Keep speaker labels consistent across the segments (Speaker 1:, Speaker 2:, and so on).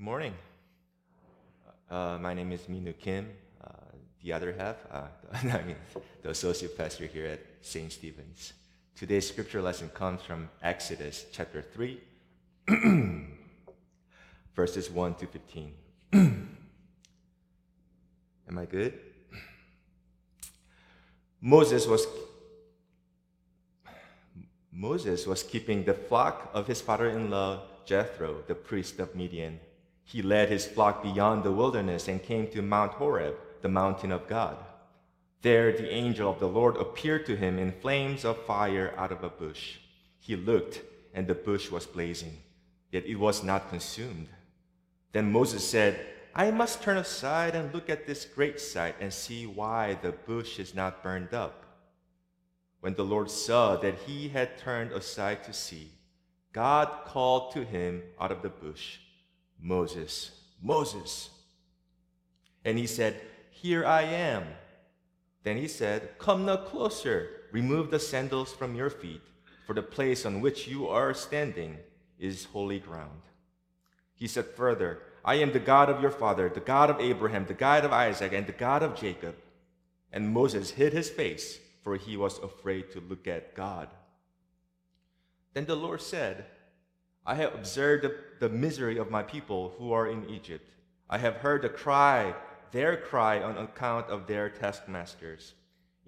Speaker 1: Good morning. Uh, my name is Minu Kim. Uh, the other half, uh, I mean, the associate pastor here at St. Stephen's. Today's scripture lesson comes from Exodus chapter 3, verses 1 to 15. Am I good? Moses was Moses was keeping the flock of his father-in-law Jethro, the priest of Midian he led his flock beyond the wilderness and came to Mount Horeb, the mountain of God. There the angel of the Lord appeared to him in flames of fire out of a bush. He looked, and the bush was blazing, yet it was not consumed. Then Moses said, I must turn aside and look at this great sight and see why the bush is not burned up. When the Lord saw that he had turned aside to see, God called to him out of the bush. Moses, Moses. And he said, Here I am. Then he said, Come no closer, remove the sandals from your feet, for the place on which you are standing is holy ground. He said further, I am the God of your father, the God of Abraham, the God of Isaac, and the God of Jacob. And Moses hid his face, for he was afraid to look at God. Then the Lord said, I have observed the, misery of my people who are in Egypt. I have heard the cry, their cry on account of their taskmasters.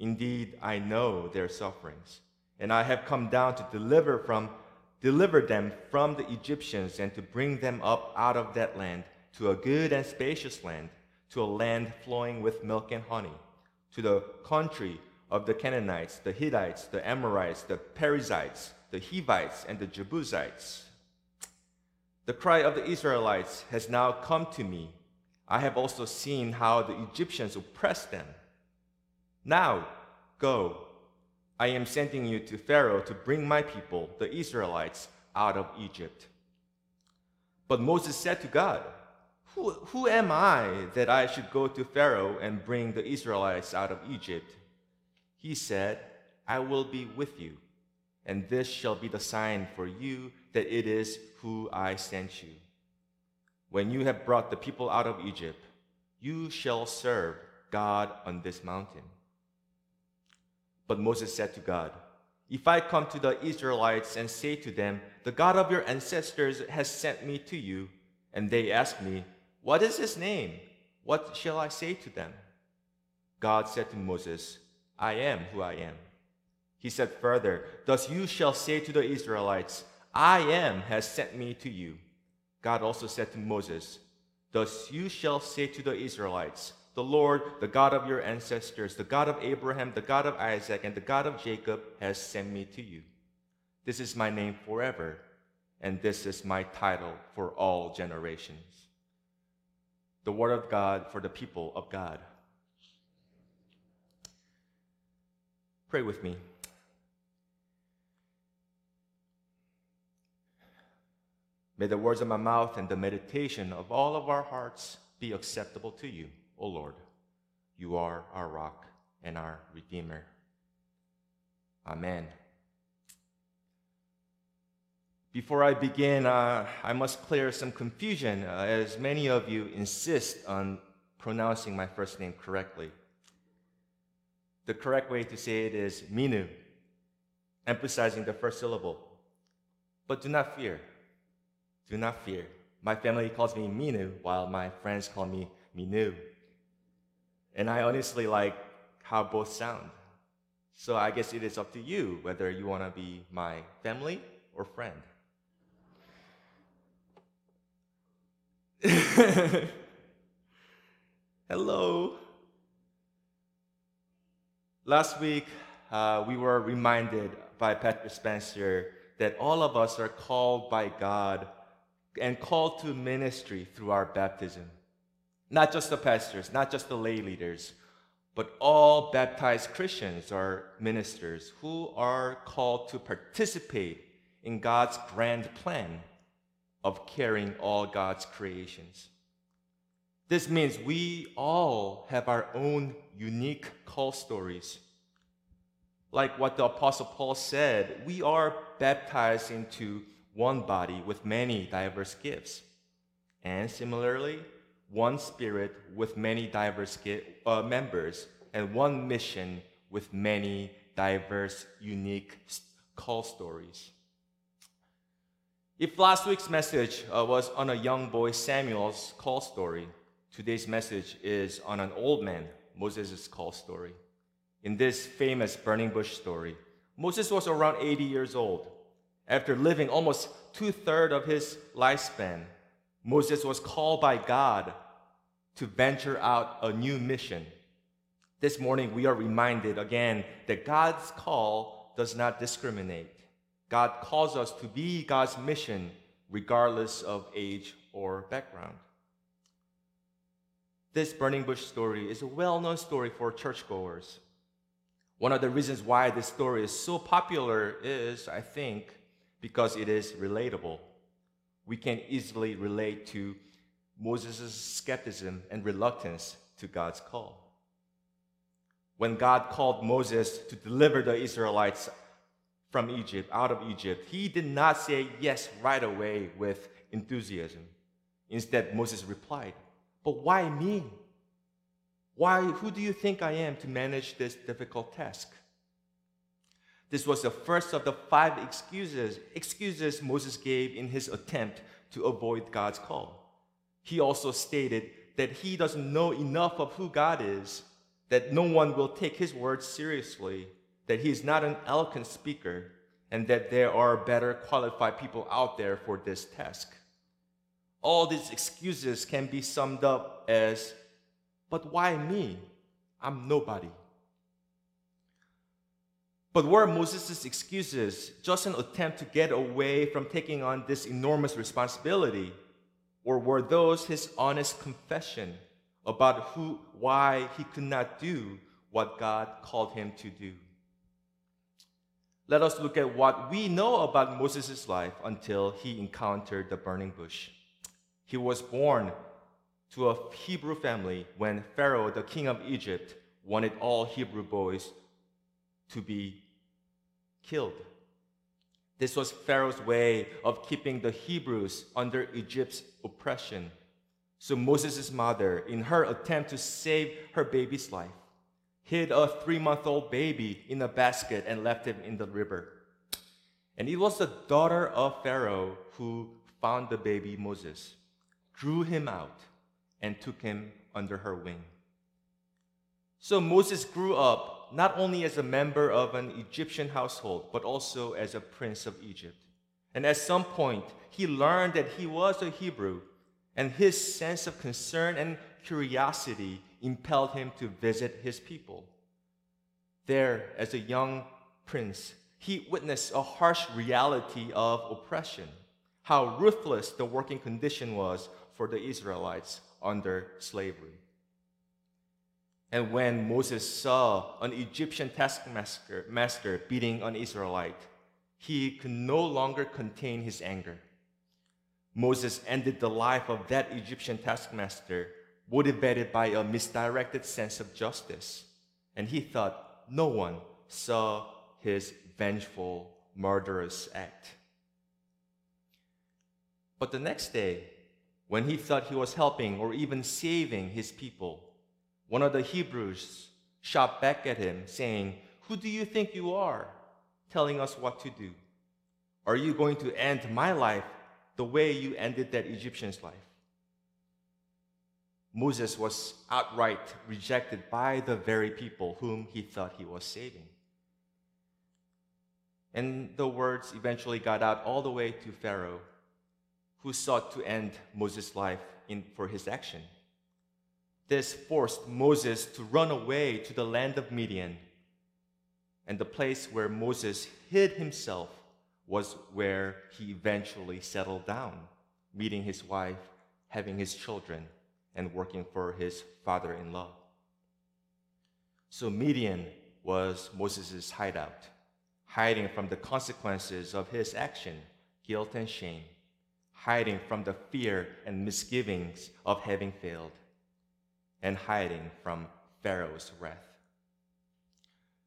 Speaker 1: Indeed, I know their sufferings, and I have come down to deliver from deliver them from the Egyptians and to bring them up out of that land to a good and spacious land, to a land flowing with milk and honey, to the country of the Canaanites, the Hittites, the Amorites, the Perizzites, the Hivites, and the Jebusites. The cry of the Israelites has now come to me. I have also seen how the Egyptians oppressed them. Now, go. I am sending you to Pharaoh to bring my people, the Israelites, out of Egypt. But Moses said to God, who, who am I that I should go to Pharaoh and bring the Israelites out of Egypt? He said, I will be with you, and this shall be the sign for you that it is who I sent you. When you have brought the people out of Egypt, you shall serve God on this mountain. But Moses said to God, If I come to the Israelites and say to them, The God of your ancestors has sent me to you, and they ask me, What is his name? What shall I say to them? God said to Moses, I am who I am. He said further, Thus you shall say to the Israelites, I am has sent me to you. God also said to Moses, Thus you shall say to the Israelites, The Lord, the God of your ancestors, the God of Abraham, the God of Isaac, and the God of Jacob has sent me to you. This is my name forever, and this is my title for all generations. The word of God for the people of God. Pray with me. May the words of my mouth and the meditation of all of our hearts be acceptable to you, O Lord. You are our rock and our Redeemer. Amen. Before I begin, uh, I must clear some confusion, uh, as many of you insist on pronouncing my first name correctly. The correct way to say it is Minu, emphasizing the first syllable. But do not fear. Do not fear. My family calls me Minu, while my friends call me Minu. And I honestly like how both sound. So I guess it is up to you whether you want to be my family or friend. Hello. Last week, uh, we were reminded by Pastor Spencer that all of us are called by God and called to ministry through our baptism. Not just the pastors, not just the lay leaders, but all baptized Christians are ministers who are called to participate in God's grand plan of carrying all God's creations. This means we all have our own unique call stories. Like what the Apostle Paul said, we are baptized into one body with many diverse gifts. And similarly, one spirit with many diverse uh, members, and one mission with many diverse, unique call stories. If last week's message uh, was on a young boy Samuel's call story, today's message is on an old man, Moses' call story. In this famous burning bush story, Moses was around 80 years old. After living almost two thirds of his lifespan, Moses was called by God to venture out a new mission. This morning, we are reminded again that God's call does not discriminate. God calls us to be God's mission regardless of age or background. This burning bush story is a well known story for churchgoers. One of the reasons why this story is so popular is, I think, because it is relatable. We can easily relate to Moses' skepticism and reluctance to God's call. When God called Moses to deliver the Israelites from Egypt, out of Egypt, he did not say yes right away with enthusiasm. Instead, Moses replied, But why me? Why, who do you think I am to manage this difficult task? This was the first of the five excuses, excuses Moses gave in his attempt to avoid God's call. He also stated that he doesn't know enough of who God is, that no one will take his words seriously, that he is not an eloquent speaker, and that there are better qualified people out there for this task. All these excuses can be summed up as, but why me? I'm nobody. But were Moses' excuses just an attempt to get away from taking on this enormous responsibility? Or were those his honest confession about who, why he could not do what God called him to do? Let us look at what we know about Moses' life until he encountered the burning bush. He was born to a Hebrew family when Pharaoh, the king of Egypt, wanted all Hebrew boys to be killed. This was Pharaoh's way of keeping the Hebrews under Egypt's oppression. So Moses' mother, in her attempt to save her baby's life, hid a three month old baby in a basket and left him in the river. And it was the daughter of Pharaoh who found the baby Moses, drew him out, and took him under her wing. So Moses grew up not only as a member of an Egyptian household, but also as a prince of Egypt. And at some point, he learned that he was a Hebrew, and his sense of concern and curiosity impelled him to visit his people. There, as a young prince, he witnessed a harsh reality of oppression, how ruthless the working condition was for the Israelites under slavery. And when Moses saw an Egyptian taskmaster master beating an Israelite, he could no longer contain his anger. Moses ended the life of that Egyptian taskmaster, motivated by a misdirected sense of justice. And he thought no one saw his vengeful, murderous act. But the next day, when he thought he was helping or even saving his people, one of the Hebrews shot back at him, saying, Who do you think you are, telling us what to do? Are you going to end my life the way you ended that Egyptian's life? Moses was outright rejected by the very people whom he thought he was saving. And the words eventually got out all the way to Pharaoh, who sought to end Moses' life in, for his action. This forced Moses to run away to the land of Midian. And the place where Moses hid himself was where he eventually settled down, meeting his wife, having his children, and working for his father in law. So Midian was Moses' hideout, hiding from the consequences of his action, guilt and shame, hiding from the fear and misgivings of having failed and hiding from Pharaoh's wrath.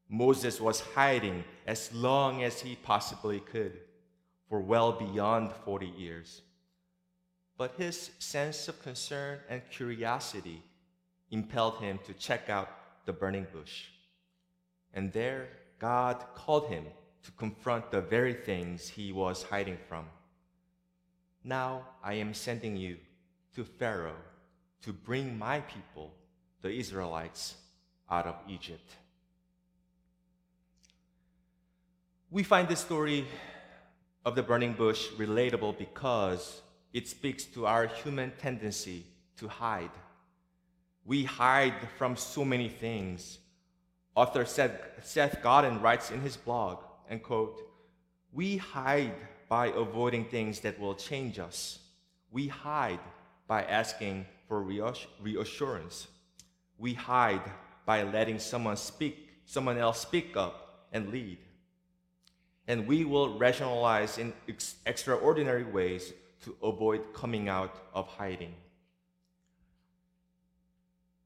Speaker 1: Moses was hiding as long as he possibly could for well beyond 40 years. but his sense of concern and curiosity impelled him to check out the burning bush. And there, God called him to confront the very things he was hiding from. Now I am sending you to Pharaoh to bring my people, the Israelites, out of Egypt. We find this story of the burning bush relatable because it speaks to our human tendency to hide. We hide from so many things. Author Seth Godin writes in his blog, and quote, We hide by avoiding things that will change us. We hide by asking for reassurance. We hide by letting someone speak, someone else speak up and lead. And we will rationalize in ex- extraordinary ways to avoid coming out of hiding.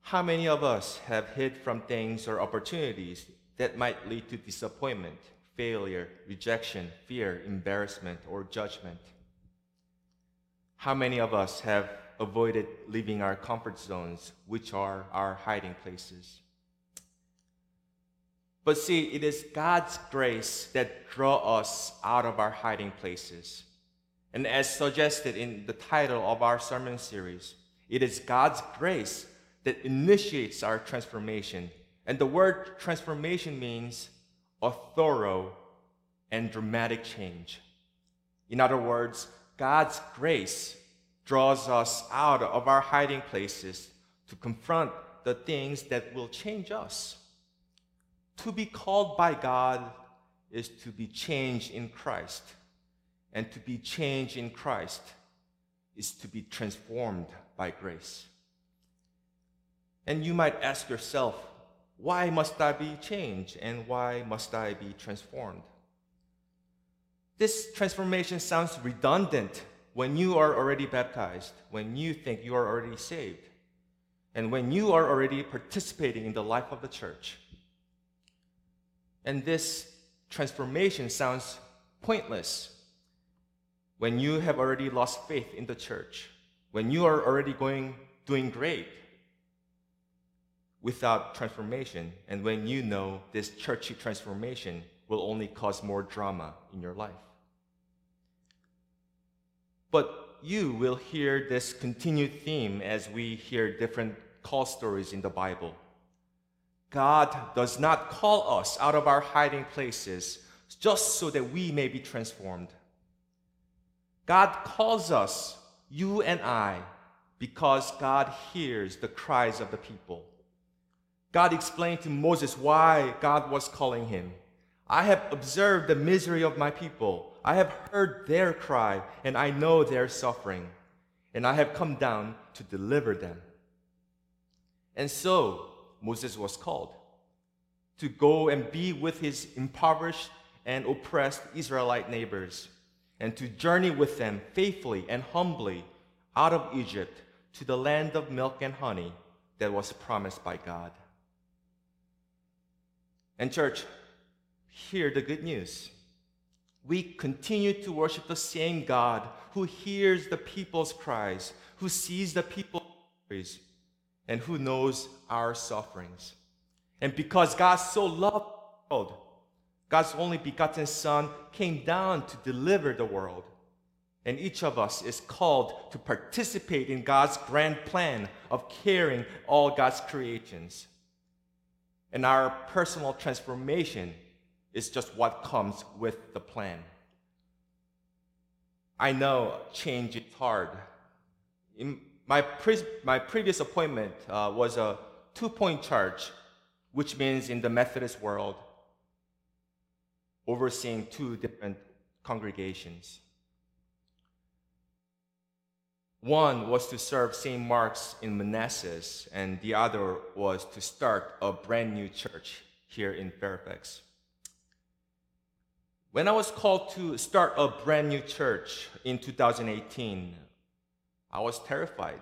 Speaker 1: How many of us have hid from things or opportunities that might lead to disappointment, failure, rejection, fear, embarrassment, or judgment? How many of us have avoided leaving our comfort zones, which are our hiding places? But see, it is God's grace that draw us out of our hiding places. And as suggested in the title of our sermon series, it is God's grace that initiates our transformation. And the word transformation means a thorough and dramatic change. In other words, God's grace draws us out of our hiding places to confront the things that will change us. To be called by God is to be changed in Christ. And to be changed in Christ is to be transformed by grace. And you might ask yourself, why must I be changed and why must I be transformed? This transformation sounds redundant when you are already baptized, when you think you are already saved, and when you are already participating in the life of the church. And this transformation sounds pointless when you have already lost faith in the church, when you are already going doing great without transformation, and when you know this churchy transformation will only cause more drama in your life. But you will hear this continued theme as we hear different call stories in the Bible. God does not call us out of our hiding places just so that we may be transformed. God calls us, you and I, because God hears the cries of the people. God explained to Moses why God was calling him. I have observed the misery of my people. I have heard their cry, and I know their suffering, and I have come down to deliver them. And so Moses was called to go and be with his impoverished and oppressed Israelite neighbors and to journey with them faithfully and humbly out of Egypt to the land of milk and honey that was promised by God. And, church, hear the good news. We continue to worship the same God who hears the people's cries, who sees the people's cries, and who knows our sufferings. And because God so loved the world, God's only begotten Son came down to deliver the world. And each of us is called to participate in God's grand plan of caring all God's creations. And our personal transformation is just what comes with the plan. I know change is hard. In my, pre- my previous appointment uh, was a two point charge, which means in the Methodist world, overseeing two different congregations. One was to serve St. Mark's in Manassas, and the other was to start a brand new church here in Fairfax. When I was called to start a brand new church in 2018, I was terrified.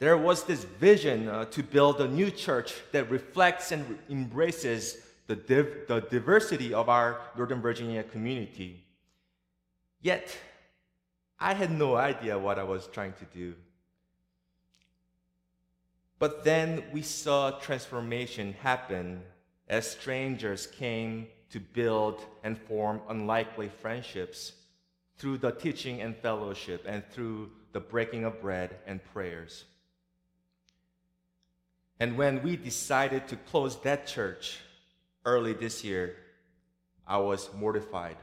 Speaker 1: There was this vision uh, to build a new church that reflects and embraces the, div- the diversity of our Northern Virginia community. Yet, I had no idea what I was trying to do. But then we saw transformation happen as strangers came to build and form unlikely friendships through the teaching and fellowship and through the breaking of bread and prayers. And when we decided to close that church early this year, I was mortified.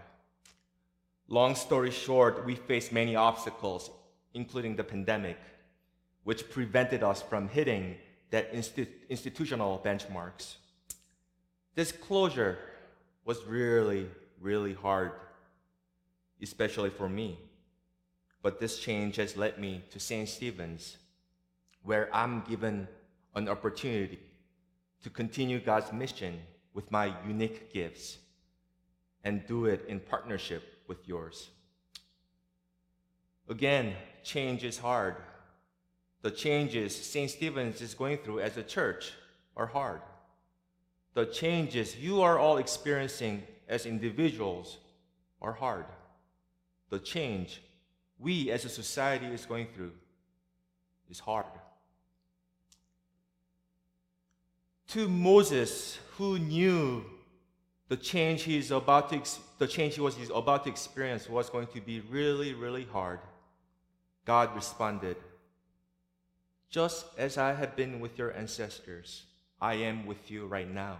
Speaker 1: Long story short, we faced many obstacles, including the pandemic, which prevented us from hitting that insti- institutional benchmarks. This closure was really, really hard, especially for me. But this change has led me to St. Stephen's, where I'm given an opportunity to continue God's mission with my unique gifts and do it in partnership with yours. Again, change is hard. The changes St. Stephen's is going through as a church are hard. The changes you are all experiencing as individuals are hard. The change we as a society is going through is hard. To Moses, who knew the change he about to the change he was about to experience was going to be really, really hard. God responded, Just as I have been with your ancestors, I am with you right now.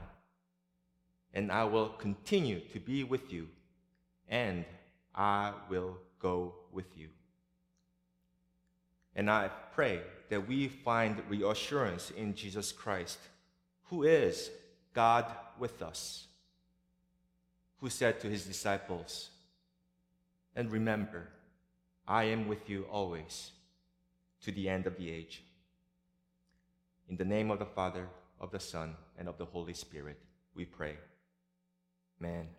Speaker 1: And I will continue to be with you, and I will go with you. And I pray that we find reassurance in Jesus Christ, who is God with us who said to his disciples, And remember, I am with you always to the end of the age. In the name of the Father, of the Son, and of the Holy Spirit, we pray. Amen.